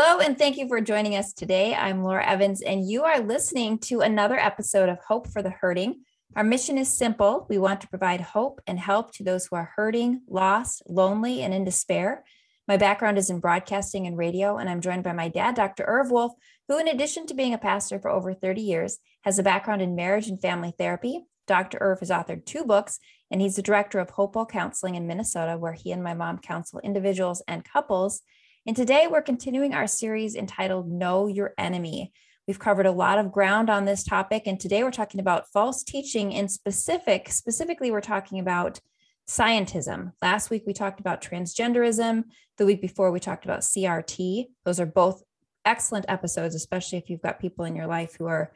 Hello, and thank you for joining us today. I'm Laura Evans, and you are listening to another episode of Hope for the Hurting. Our mission is simple we want to provide hope and help to those who are hurting, lost, lonely, and in despair. My background is in broadcasting and radio, and I'm joined by my dad, Dr. Irv Wolf, who, in addition to being a pastor for over 30 years, has a background in marriage and family therapy. Dr. Irv has authored two books, and he's the director of Hopewell Counseling in Minnesota, where he and my mom counsel individuals and couples. And today we're continuing our series entitled Know Your Enemy. We've covered a lot of ground on this topic, and today we're talking about false teaching in specific. Specifically, we're talking about scientism. Last week we talked about transgenderism. The week before we talked about CRT. Those are both excellent episodes, especially if you've got people in your life who are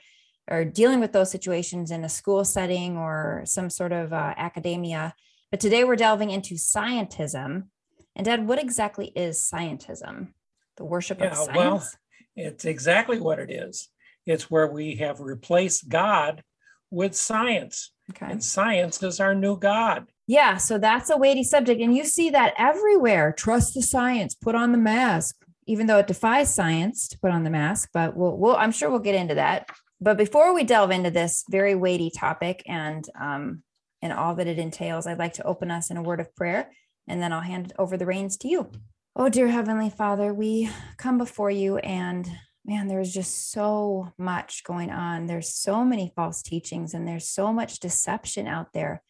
are dealing with those situations in a school setting or some sort of uh, academia. But today we're delving into scientism. And Dad, what exactly is scientism? The worship yeah, of science? Well, it's exactly what it is. It's where we have replaced God with science. Okay. And science is our new God. Yeah, so that's a weighty subject. And you see that everywhere. Trust the science, put on the mask, even though it defies science to put on the mask. But we'll, we'll I'm sure we'll get into that. But before we delve into this very weighty topic and um, and all that it entails, I'd like to open us in a word of prayer, and then I'll hand over the reins to you. Oh, dear Heavenly Father, we come before you, and man, there's just so much going on. There's so many false teachings, and there's so much deception out there.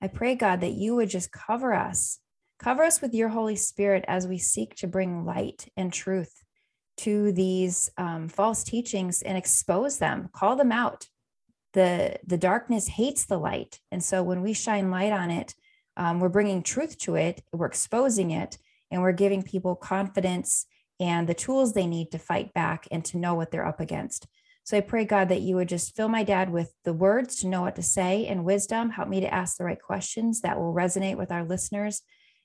I pray, God, that you would just cover us, cover us with your Holy Spirit as we seek to bring light and truth to these um, false teachings and expose them, call them out. The, the darkness hates the light. And so when we shine light on it, um, we're bringing truth to it, we're exposing it, and we're giving people confidence and the tools they need to fight back and to know what they're up against. So I pray, God, that you would just fill my dad with the words to know what to say and wisdom. Help me to ask the right questions that will resonate with our listeners.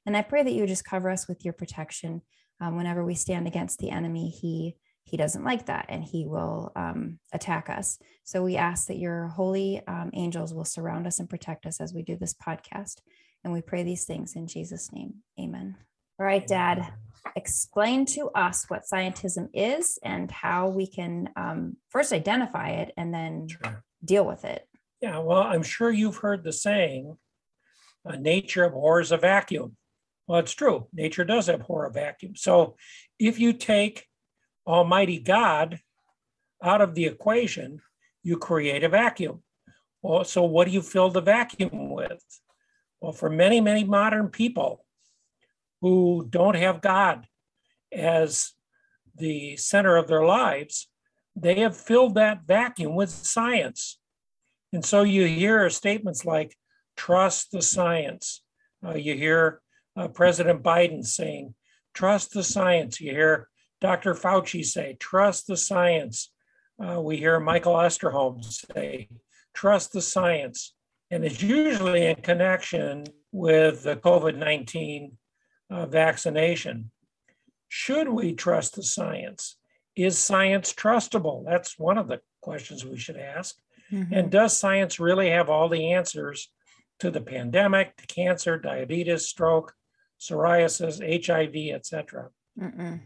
And I pray that you would just cover us with your protection. Um, whenever we stand against the enemy, he he doesn't like that and he will um, attack us. So we ask that your holy um, angels will surround us and protect us as we do this podcast. And we pray these things in Jesus' name. Amen. All right, Dad explain to us what scientism is and how we can um, first identify it and then sure. deal with it. Yeah, well, I'm sure you've heard the saying, uh, nature abhors a vacuum. Well, it's true. Nature does abhor a vacuum. So if you take Almighty God out of the equation, you create a vacuum. Well, so what do you fill the vacuum with? Well, for many, many modern people, who don't have God as the center of their lives, they have filled that vacuum with science. And so you hear statements like, trust the science. Uh, you hear uh, President Biden saying, trust the science. You hear Dr. Fauci say, trust the science. Uh, we hear Michael Osterholm say, trust the science. And it's usually in connection with the COVID 19 uh, vaccination. Should we trust the science? Is science trustable? That's one of the questions we should ask. Mm-hmm. And does science really have all the answers to the pandemic, to cancer, diabetes, stroke, psoriasis, HIV, etc.?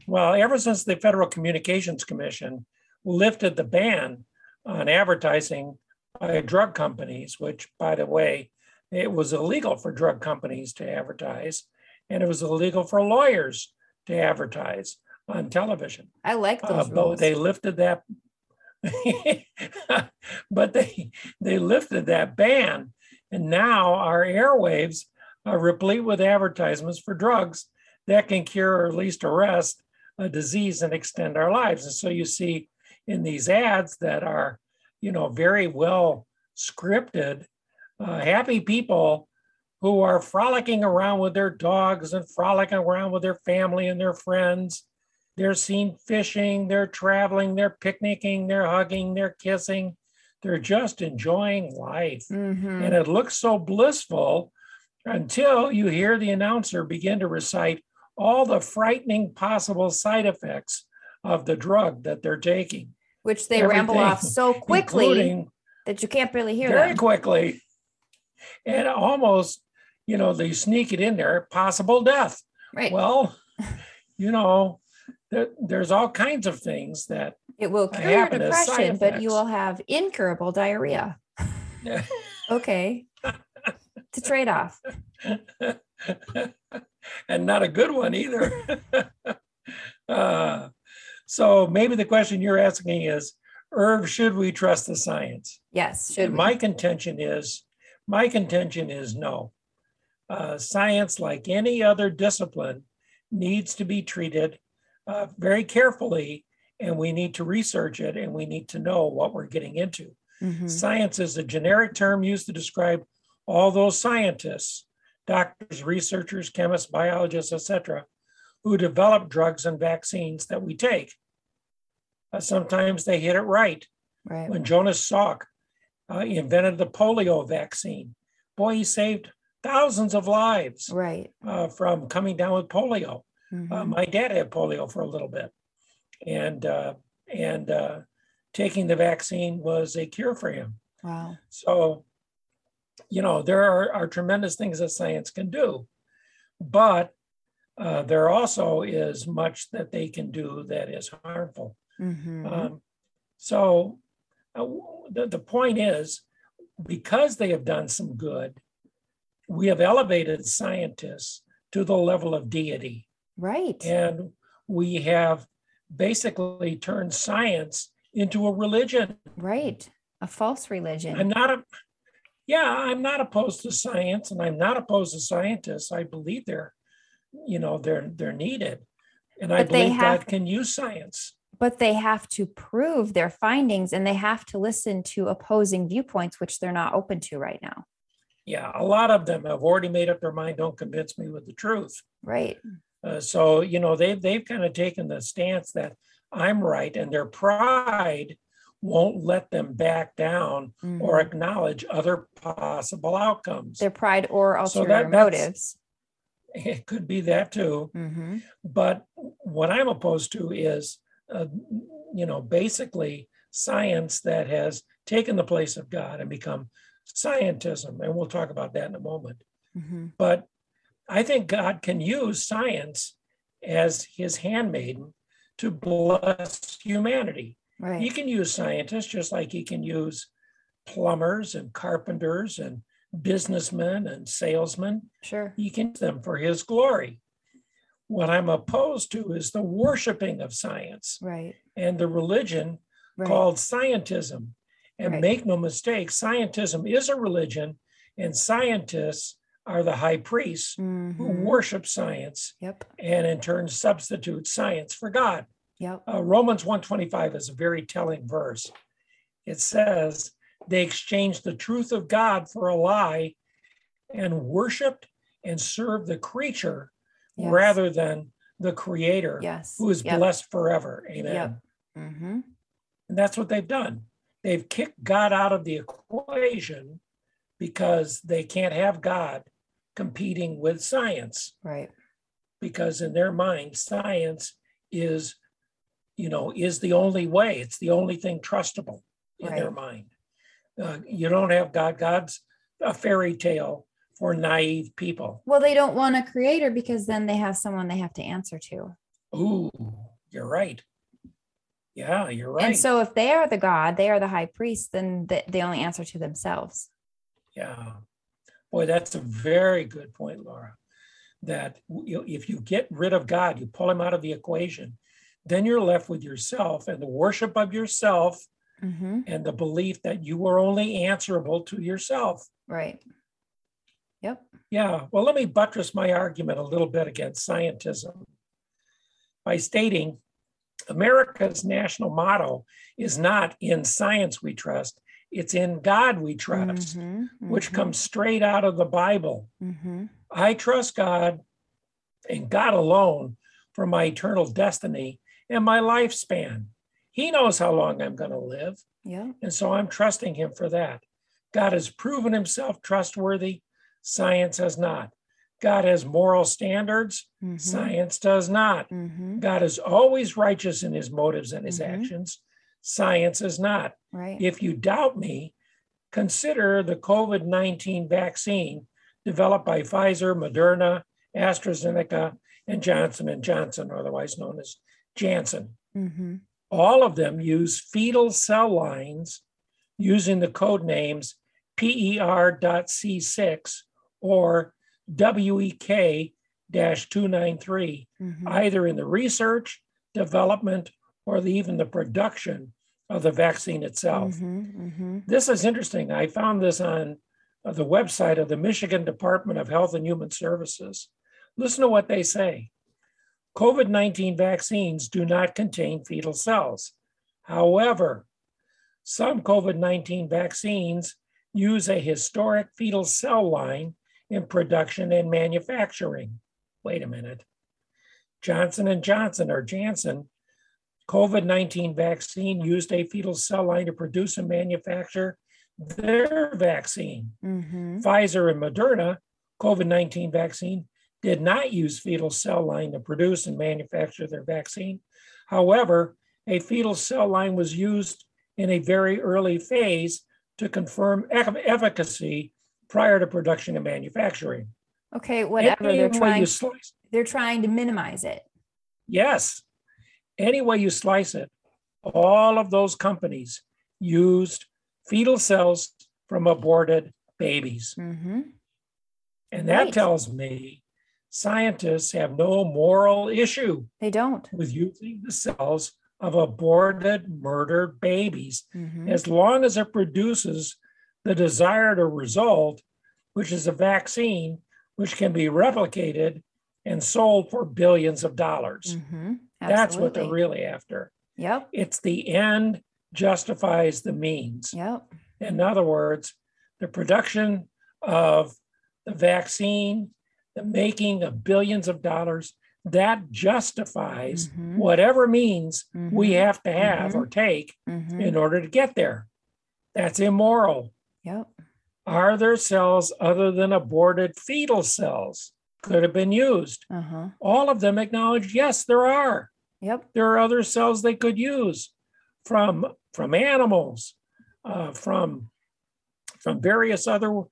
Well, ever since the Federal Communications Commission lifted the ban on advertising by drug companies, which, by the way, it was illegal for drug companies to advertise and it was illegal for lawyers to advertise on television. I like those uh, rules. They lifted that, but they they lifted that ban, and now our airwaves are replete with advertisements for drugs that can cure or at least arrest a disease and extend our lives. And so you see in these ads that are, you know, very well scripted, uh, happy people who are frolicking around with their dogs and frolicking around with their family and their friends. They're seen fishing, they're traveling, they're picnicking, they're hugging, they're kissing. They're just enjoying life. Mm-hmm. And it looks so blissful until you hear the announcer begin to recite all the frightening possible side effects of the drug that they're taking. Which they Everything, ramble off so quickly that you can't really hear very them. quickly. And almost you know, they sneak it in there, possible death. Right. Well, you know, there, there's all kinds of things that It will cure depression, but you will have incurable diarrhea. Okay. It's a trade off. and not a good one either. uh, so maybe the question you're asking is, Irv, should we trust the science? Yes. Should my contention is, my contention is no. Uh, science, like any other discipline, needs to be treated uh, very carefully, and we need to research it, and we need to know what we're getting into. Mhm. Science is a generic term used to describe all those scientists, doctors, researchers, chemists, biologists, etc., who develop drugs and vaccines that we take. Uh, sometimes they hit it right. Right. When Jonas Salk uh, invented the polio vaccine, boy, he saved thousands of lives Right. uh, from coming down with polio. Uh, Mhm. my dad had polio for a little bit, and uh, and uh, taking the vaccine was a cure for him. Wow. So, you know, there are, are tremendous things that science can do, but uh, there also is much that they can do that is harmful. Mhm. Um, so, uh, the, the point is, because they have done some good, we have elevated scientists to the level of deity. right. And we have basically turned science into a religion. right. A false religion. I'm not a, yeah, I'm not opposed to science and I'm not opposed to scientists. I believe they're, you know, they're, they're needed. And I But they believe have- God can use science. But they have to prove their findings and they have to listen to opposing viewpoints, which they're not open to right now. Yeah, a lot of them have already made up their mind, don't convince me with the truth. Right. Uh, so, you know, they've, they've kind of taken the stance that I'm right and their pride won't let them back down or Mhm. acknowledge other possible outcomes. their pride or So ulterior that- motives. It could be that too. hmm But what I'm opposed to is, uh, you know, basically science that has taken the place of God and become scientism. And we'll talk about that in a moment. hmm But I think God can use science as his handmaiden to bless humanity. He can use scientists just like he can use plumbers and carpenters and businessmen and salesmen. Sure. He can use them for his glory. What I'm opposed to is the worshiping of science Right. and the religion Right. called scientism. And Right. make no mistake, scientism is a religion, and scientists are the high priests who Mhm. worship science Yep. and in turn substitute science for God. Yep. Uh, Romans 125 is a very telling verse. It says, they exchanged the truth of God for a lie and worshiped and served the creature Yes. rather than the creator Yes. who is Yep. blessed forever. Amen. Yep. hmm And that's what they've done. They've kicked God out of the equation because they can't have God competing with science Right. because in their mind science is you know is the only way it's the only thing trustable in their mind Uh, you don't have god god's a fairy tale for naive people Well, they don't want a creator because then they have someone they have to answer to. ooh you're right yeah you're right And so if they are the God, they are the high priest, then they, only answer to themselves. yeah boy that's a very good point laura that if you get rid of god you pull him out of the equation then you're left with yourself and the worship of yourself hmm and the belief that you are only answerable to yourself. Right. Yep. Yeah, well, let me buttress my argument a little bit against scientism by stating America's national motto is not in science we trust, it's in God we trust, Mhm, which mhm, comes straight out of the Bible. mhm. I trust God and God alone for my eternal destiny and my lifespan. He knows how long I'm going to live. Yeah. And so I'm trusting him for that. God has proven himself trustworthy. Science has not. God has moral standards. mhm, Science does not. mhm. God is always righteous in his motives and his Mhm. actions. Science is not. Right. If you doubt me, consider the COVID 19 vaccine developed by Pfizer, Moderna, AstraZeneca, and Johnson and Johnson, otherwise known as Janssen. Mm-hmm. All of them use fetal cell lines using the code names PER.C6 or HEK 293, Mm-hmm. either in the research, development, or the, even the production of the vaccine itself. Mm-hmm. Mm-hmm. This is interesting. I found this on uh, the website of the Michigan Department of Health and Human Services. Listen to what they say COVID 19 vaccines do not contain fetal cells. However, some COVID 19 vaccines use a historic fetal cell line in production and manufacturing. Wait a minute. Johnson and Johnson or Janssen COVID 19 vaccine used a fetal cell line to produce and manufacture their vaccine. Mm-hmm. Pfizer and Moderna COVID 19 vaccine did not use fetal cell line to produce and manufacture their vaccine. However, a fetal cell line was used in a very early phase to confirm efficacy prior to production and manufacturing. Okay, whatever. Any They're trying slice, they're trying to minimize it. yes, any way you slice it, all of those companies used fetal cells from aborted babies. Mm-hmm. And that Right. tells me scientists have no moral issue They don't. with using the cells of aborted, murdered babies Mm-hmm. as long as it produces the desired result, which is a vaccine which can be replicated and sold for billions of dollars. Mm-hmm. That's what they're really after. Yep. It's the end justifies the means. Yep. In other words, the production of the vaccine, the making of billions of dollars, that justifies Mhm. whatever means we Mhm. have to have or take Mhm. in order to get there. That's immoral. Yep. Are there cells other than aborted fetal cells? Could have been used. Uh huh. All of them acknowledged yes, there are. Yep. There are other cells they could use from from animals, uh, from from various other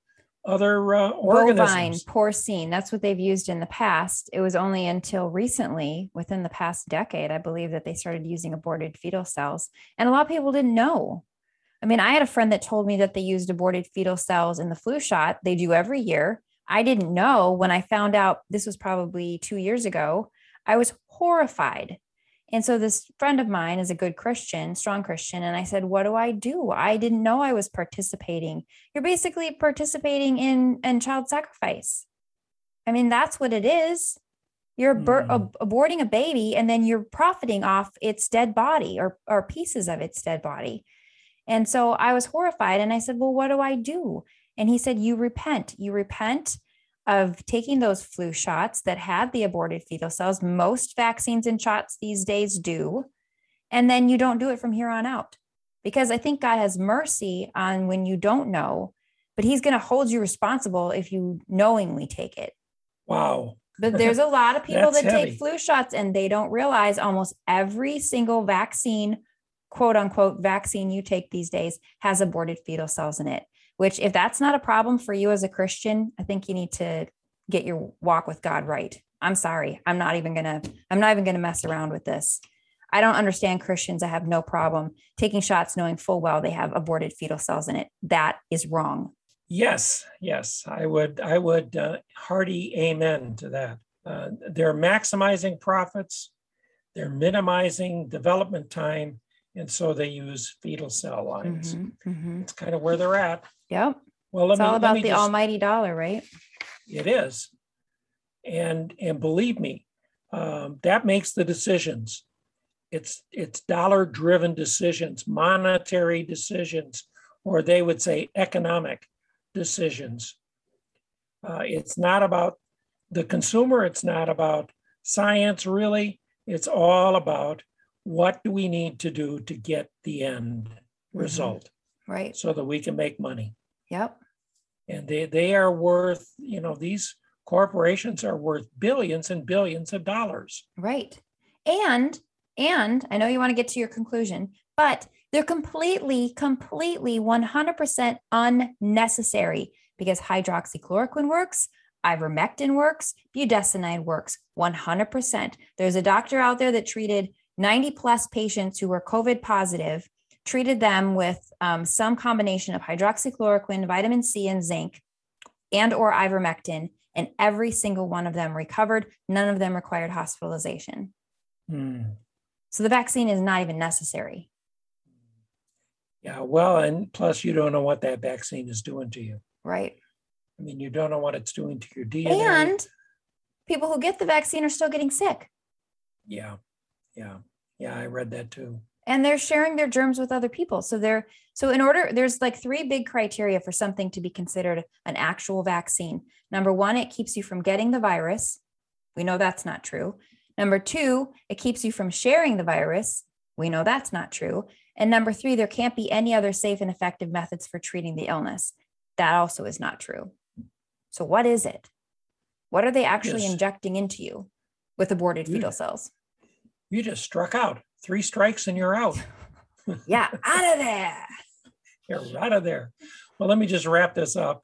other uh, Bovine, organisms. porcine. That's what they've used in the past. It was only until recently, within the past decade, I believe, that they started using aborted fetal cells. And a lot of people didn't know. I mean, I had a friend that told me that they used aborted fetal cells in the flu shot. They do every year. I didn't know when I found out this was probably two years ago. I was horrified. And so this friend of mine is a good Christian, strong Christian. And I said, What do I do? I didn't know I was participating. You're basically participating in, in child sacrifice. I mean, that's what it is. You're Mm. ab- aborting a baby and then you're profiting off its dead body or, or pieces of its dead body. And so I was horrified and I said, Well, what do I do? And he said, You repent. You repent of taking those flu shots that had the aborted fetal cells. Most vaccines and shots these days do. And then you don't do it from here on out. Because I think God has mercy on when you don't know, but he's going to hold you responsible if you knowingly take it. Wow. But there's a lot of people that heavy. take flu shots and they don't realize almost every single vaccine, quote unquote, vaccine you take these days has aborted fetal cells in it. Which, if that's not a problem for you as a Christian, I think you need to get your walk with God right. I'm sorry. I'm not even gonna, I'm not even gonna mess around with this. I don't understand Christians that have no problem taking shots knowing full well they have aborted fetal cells in it. That is wrong. Yes, yes, I would, I would uh, hearty amen to that. Uh, they're maximizing profits, they're minimizing development time, and so they use fetal cell lines. Mhm, mhm. It's kind of where they're at. Yep. Well, It's me, all about the just- almighty dollar, right? It is, and and believe me, um, that makes the decisions. It's it's dollar driven decisions, monetary decisions, or they would say economic decisions. Uh, it's not about the consumer. It's not about science, really. It's all about what do we need to do to get the end Mhm. result Right. so that we can make money. Yep. And they, they are worth, you know, these corporations are worth billions and billions of dollars. Right. And and I know you want to get to your conclusion, but they're completely, completely 100% unnecessary because hydroxychloroquine works, ivermectin works, budesonide works 100%. There's a doctor out there that treated 90 plus patients who were COVID positive, treated them with um, some combination of hydroxychloroquine, vitamin C, and zinc, and or ivermectin, and every single one of them recovered. None of them required hospitalization. Hmm. So the vaccine is not even necessary. Yeah, well, and plus you don't know what that vaccine is doing to you. Right. I mean, you don't know what it's doing to your DNA. And people who get the vaccine are still getting sick. Yeah, yeah, yeah. I read that too. And they're sharing their germs with other people. So they're so in order, there's like three big criteria for something to be considered an actual vaccine. Number one, it keeps you from getting the virus. We know that's not true. Number two, it keeps you from sharing the virus. We know that's not true. And number three, there can't be any other safe and effective methods for treating the illness. That also is not true. So, what is it? What are they actually Yes. injecting into you with aborted fetal cells? You just struck out. Three strikes and you're out. Yeah, out of there. You're out of there. Well, let me just wrap this up.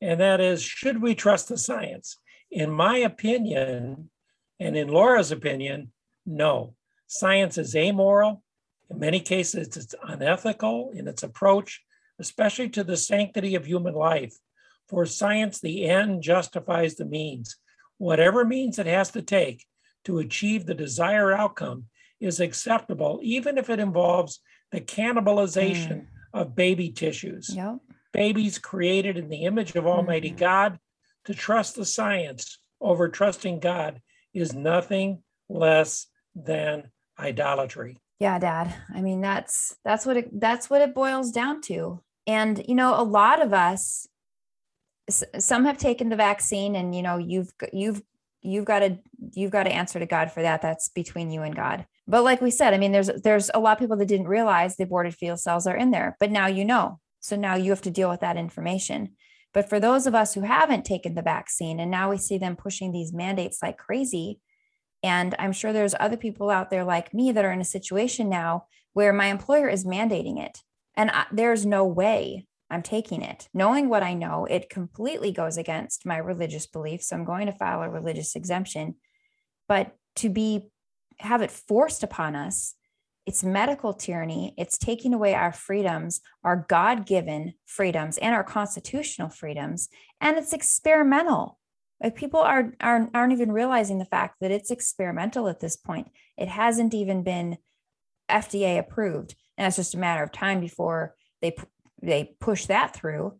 And that is should we trust the science? In my opinion, and in Laura's opinion, no. Science is amoral. In many cases, it's unethical in its approach, especially to the sanctity of human life. For science, the end justifies the means. Whatever means it has to take to achieve the desired outcome is acceptable, even if it involves the cannibalization of baby tissues. Yep. Babies created in the image of Almighty Mhm. God. To trust the science over trusting God is nothing less than idolatry. Yeah, dad. I mean, that's that's what it that's what it boils down to. And you know, a lot of us some have taken the vaccine and you know, you've you've you've got to you've got to answer to God for that. That's between you and God. But like we said, I mean, there's there's a lot of people that didn't realize the aborted fetal cells are in there, but now you know. So now you have to deal with that information. But for those of us who haven't taken the vaccine and now we see them pushing these mandates like crazy, and I'm sure there's other people out there like me that are in a situation now where my employer is mandating it. And I, there's no way I'm taking it. Knowing what I know, it completely goes against my religious beliefs. So I'm going to file a religious exemption. But to be have it forced upon us, it's medical tyranny. It's taking away our freedoms, our God given freedoms, and our constitutional freedoms. And it's experimental. Like people are, are aren't even realizing the fact that it's experimental at this point. It hasn't even been FDA approved, and it's just a matter of time before they they push that through.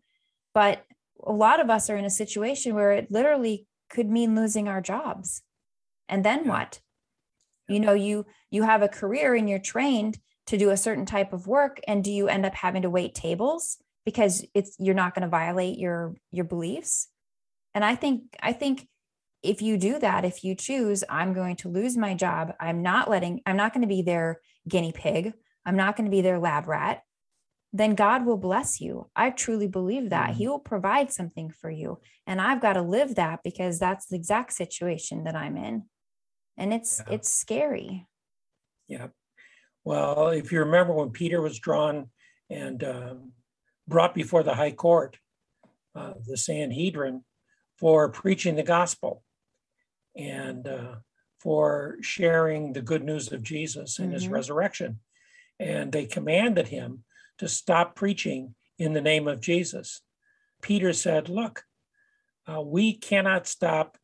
But a lot of us are in a situation where it literally could mean losing our jobs, and then what? You know, you you have a career and you're trained to do a certain type of work, and do you end up having to wait tables because it's you're not going to violate your your beliefs? And I think I think if you do that, if you choose, I'm going to lose my job. I'm not letting, I'm not going to be their guinea pig. I'm not going to be their lab rat. Then God will bless you. I truly believe that. He will provide something for you. And I've got to live that because that's the exact situation that I'm in. And it's Yeah. it's scary. Yeah. Well, if you remember when Peter was drawn and um, brought before the high court, uh, the Sanhedrin, for preaching the gospel and uh, for sharing the good news of Jesus and his Mhm. resurrection. And they commanded him to stop preaching in the name of Jesus. Peter said, Look, uh, we cannot stop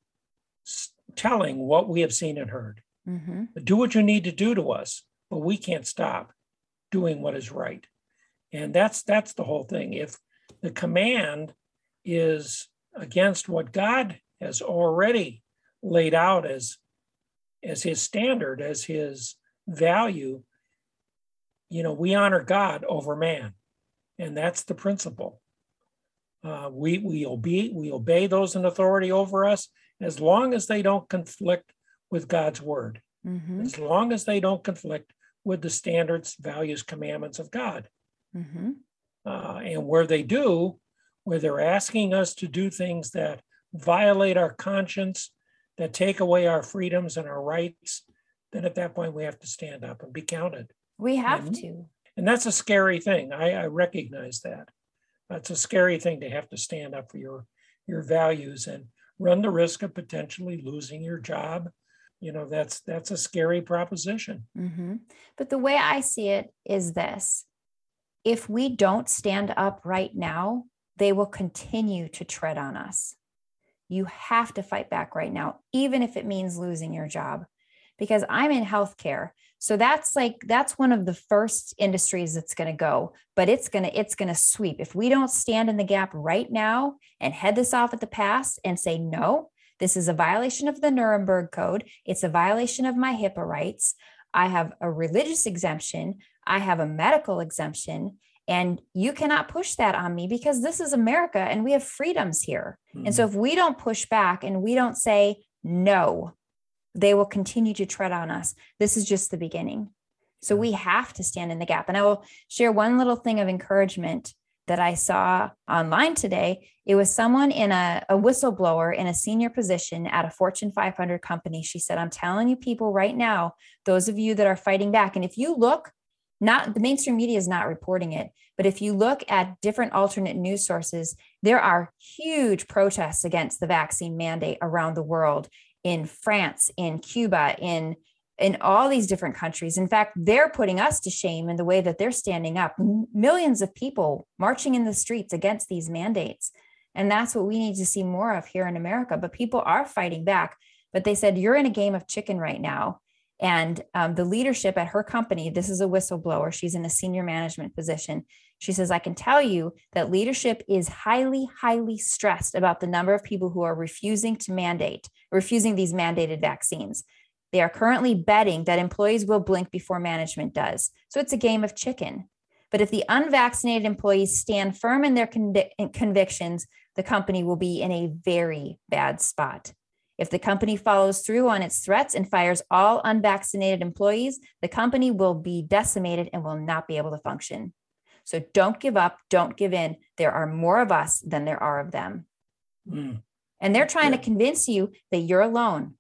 telling what we have seen and heard Mhm. do what you need to do to us but we can't stop doing what is right and that's that's the whole thing if the command is against what god has already laid out as as his standard as his value you know we honor god over man and that's the principle uh, we we obey we obey those in authority over us as long as they don't conflict with god's word Mhm. as long as they don't conflict with the standards, values, commandments of God. Mhm. Uh, and where they do, where they're asking us to do things that violate our conscience, that take away our freedoms and our rights, then at that point we have to stand up and be counted. We have Mhm. to. And that's a scary thing. I, I recognize that. That's a scary thing to have to stand up for your your values and run the risk of potentially losing your job, you know that's that's a scary proposition Mm-hmm. But the way I see it is this if we don't stand up right now, they will continue to tread on us. You have to fight back right now, even if it means losing your job. Because I'm in healthcare. So that's like that's one of the first industries that's going to go, but it's going to it's going to sweep. If we don't stand in the gap right now and head this off at the pass and say no, this is a violation of the Nuremberg Code. It's a violation of my HIPAA rights. I have a religious exemption. I have a medical exemption. And you cannot push that on me because this is America and we have freedoms here. And so hmm. if we don't push back and we don't say no, they will continue to tread on us. This is just the beginning. So we have to stand in the gap. And I will share one little thing of encouragement that I saw online today. It was someone in a, a whistleblower in a senior position at a Fortune 500 company. She said, I'm telling you, people, right now, those of you that are fighting back, and if you look, not the mainstream media is not reporting it, but if you look at different alternate news sources, there are huge protests against the vaccine mandate around the world in France, in Cuba, in in all these different countries. In fact, they're putting us to shame in the way that they're standing up. Millions of people marching in the streets against these mandates. And that's what we need to see more of here in America. But people are fighting back. But they said, you're in a game of chicken right now. And um, the leadership at her company, this is a whistleblower, she's in a senior management position. She says, I can tell you that leadership is highly, highly stressed about the number of people who are refusing to mandate, refusing these mandated vaccines. They are currently betting that employees will blink before management does. So it's a game of chicken. But if the unvaccinated employees stand firm in their convic- convictions, the company will be in a very bad spot. If the company follows through on its threats and fires all unvaccinated employees, the company will be decimated and will not be able to function. So don't give up, don't give in. There are more of us than there are of them. Mm. And they're trying Yeah. to convince you that you're alone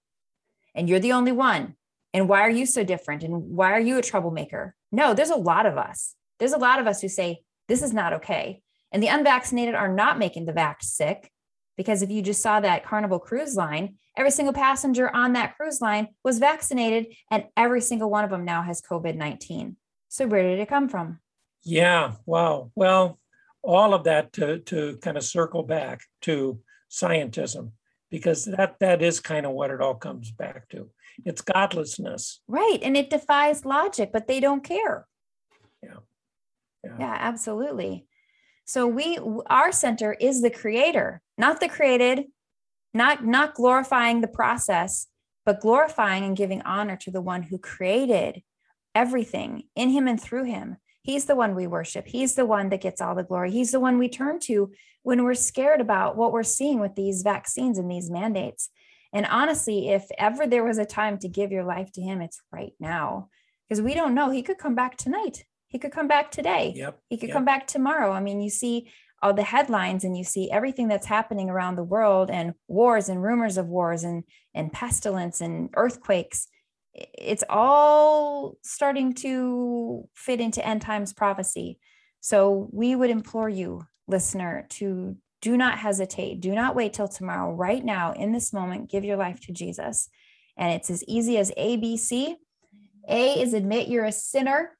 and you're the only one. And why are you so different? And why are you a troublemaker? No, there's a lot of us. There's a lot of us who say, this is not okay. And the unvaccinated are not making the vax sick because if you just saw that Carnival cruise line, every single passenger on that cruise line was vaccinated and every single one of them now has COVID 19. So where did it come from? Yeah, wow. Well, all of that to, to kind of circle back to scientism, because that that is kind of what it all comes back to. It's godlessness. Right. And it defies logic, but they don't care. Yeah. Yeah. Yeah, absolutely. So we our center is the creator, not the created, not not glorifying the process, but glorifying and giving honor to the one who created everything in him and through him. He's the one we worship. He's the one that gets all the glory. He's the one we turn to when we're scared about what we're seeing with these vaccines and these mandates. And honestly, if ever there was a time to give your life to him, it's right now because we don't know. He could come back tonight. He could come back today. Yep. He could yep. come back tomorrow. I mean, you see all the headlines and you see everything that's happening around the world and wars and rumors of wars and and pestilence and earthquakes. It's all starting to fit into end times prophecy. So we would implore you, listener, to do not hesitate. Do not wait till tomorrow. Right now, in this moment, give your life to Jesus. And it's as easy as ABC. A is admit you're a sinner.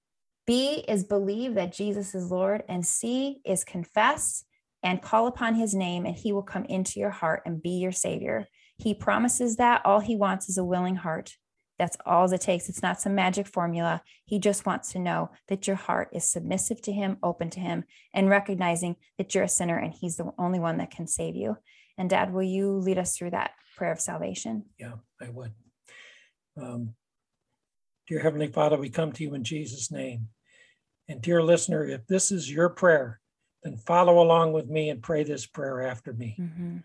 B is believe that Jesus is Lord, and C is confess and call upon his name, and he will come into your heart and be your savior. He promises that all he wants is a willing heart. That's all it takes. It's not some magic formula. He just wants to know that your heart is submissive to him, open to him, and recognizing that you're a sinner and he's the only one that can save you. And Dad, will you lead us through that prayer of salvation? Yeah, I would. Um, dear Heavenly Father, we come to you in Jesus' name. And dear listener, if this is your prayer, then follow along with me and pray this prayer after me. Mhm.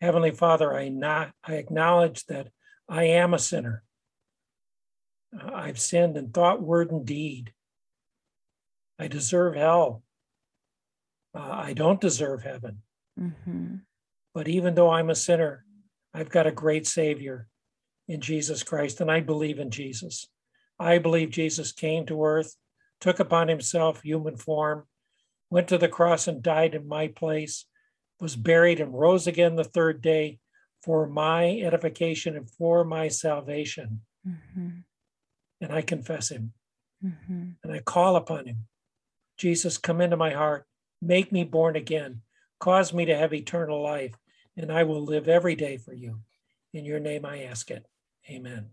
Heavenly Father, I not I acknowledge that I am a sinner. I've sinned in thought, word, and deed. I deserve hell. Uh, I don't deserve heaven. Mhm. But even though I'm a sinner, I've got a great Savior in Jesus Christ, and I believe in Jesus. I believe Jesus came to earth, took upon himself human form, went to the cross and died in my place, was buried and rose again the third day for my edification and for my salvation. Mhm. And I confess him Mhm. and I call upon him. Jesus, come into my heart, make me born again, cause me to have eternal life, and I will live every day for you. In your name I ask it. Amen.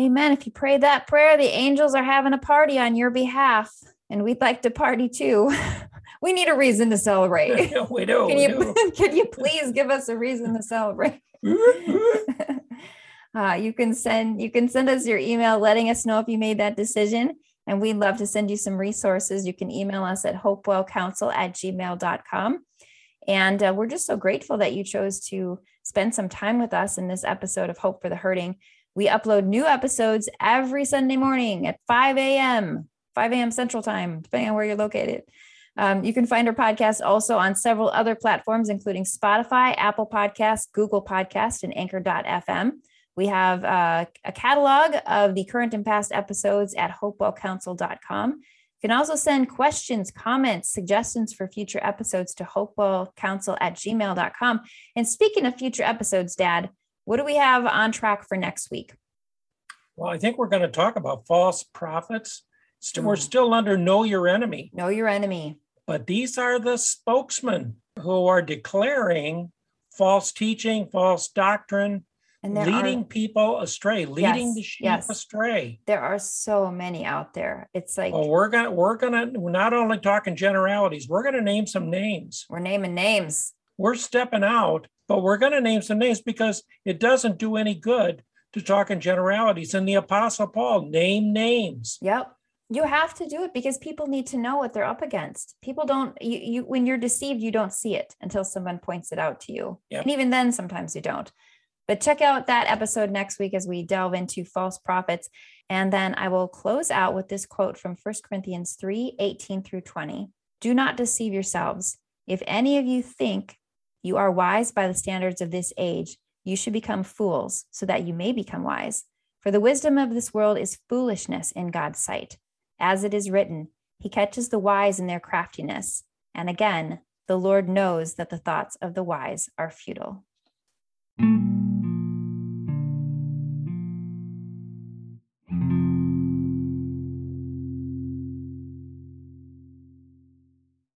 Amen. If you pray that prayer, the angels are having a party on your behalf, and we'd like to party too. we need a reason to celebrate. we do. Can you can you please give us a reason to celebrate? uh, you can send you can send us your email letting us know if you made that decision and we'd love to send you some resources you can email us at hopewellcounsel at gmail.com and uh, we're just so grateful that you chose to spend some time with us in this episode of hope for the hurting we upload new episodes every sunday morning at 5 a.m 5 a.m central time depending on where you're located um, you can find our podcast also on several other platforms, including Spotify, Apple Podcasts, Google Podcast, and Anchor.fm. We have uh, a catalog of the current and past episodes at hopewellcounsel.com. You can also send questions, comments, suggestions for future episodes to hopewellcounsel at gmail.com. And speaking of future episodes, Dad, what do we have on track for next week? Well, I think we're going to talk about false prophets. We're Mm. still under know your enemy, Know your enemy. but these are the spokesmen who are declaring false teaching, false doctrine, And leading are people astray, leading Yes, the sheep yes. astray. there are so many out there. It's like Well, we're gonna we're gonna we're not only talking generalities, we're gonna name some names. we're naming names. We're stepping out, but we're gonna name some names because it doesn't do any good to talk in generalities. And the apostle Paul name names. Yep. You have to do it because people need to know what they're up against. People don't you, you when you're deceived, you don't see it until someone points it out to you. Yep. And even then sometimes you don't. But check out that episode next week as we delve into false prophets. And then I will close out with this quote from 1 Corinthians 3 18 through 20. Do not deceive yourselves. If any of you think you are wise by the standards of this age, you should become fools so that you may become wise. For the wisdom of this world is foolishness in God's sight. As it is written, He catches the wise in their craftiness. And again, the Lord knows that the thoughts of the wise are futile.